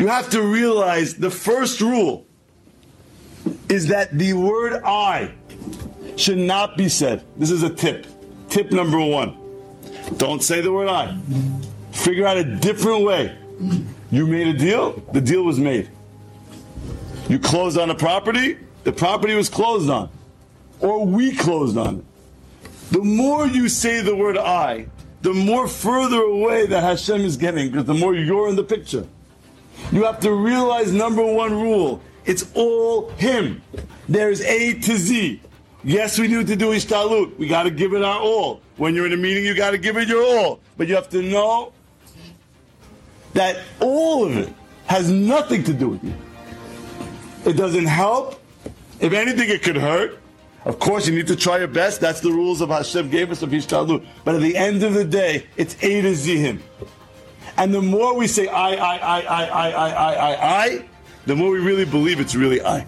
You have to realize the first rule is that the word I should not be said. This is a tip. Tip number one. Don't say the word I. Figure out a different way. You made a deal, the deal was made. You closed on a property, the property was closed on. Or we closed on it. The more you say the word I, the more further away that Hashem is getting, because the more you're in the picture. You have to realize number one rule. It's all Him. There's A to Z. Yes, we need to do ishtalut. We got to give it our all. When you're in a meeting, you got to give it your all. But you have to know that all of it has nothing to do with you. It doesn't help. If anything, it could hurt. Of course, you need to try your best. That's the rules of Hashem gave us of ishtalut. But at the end of the day, it's A to Z Him. And the more we say I, I, I, I, I, I, I, I, the more we really believe it's really I.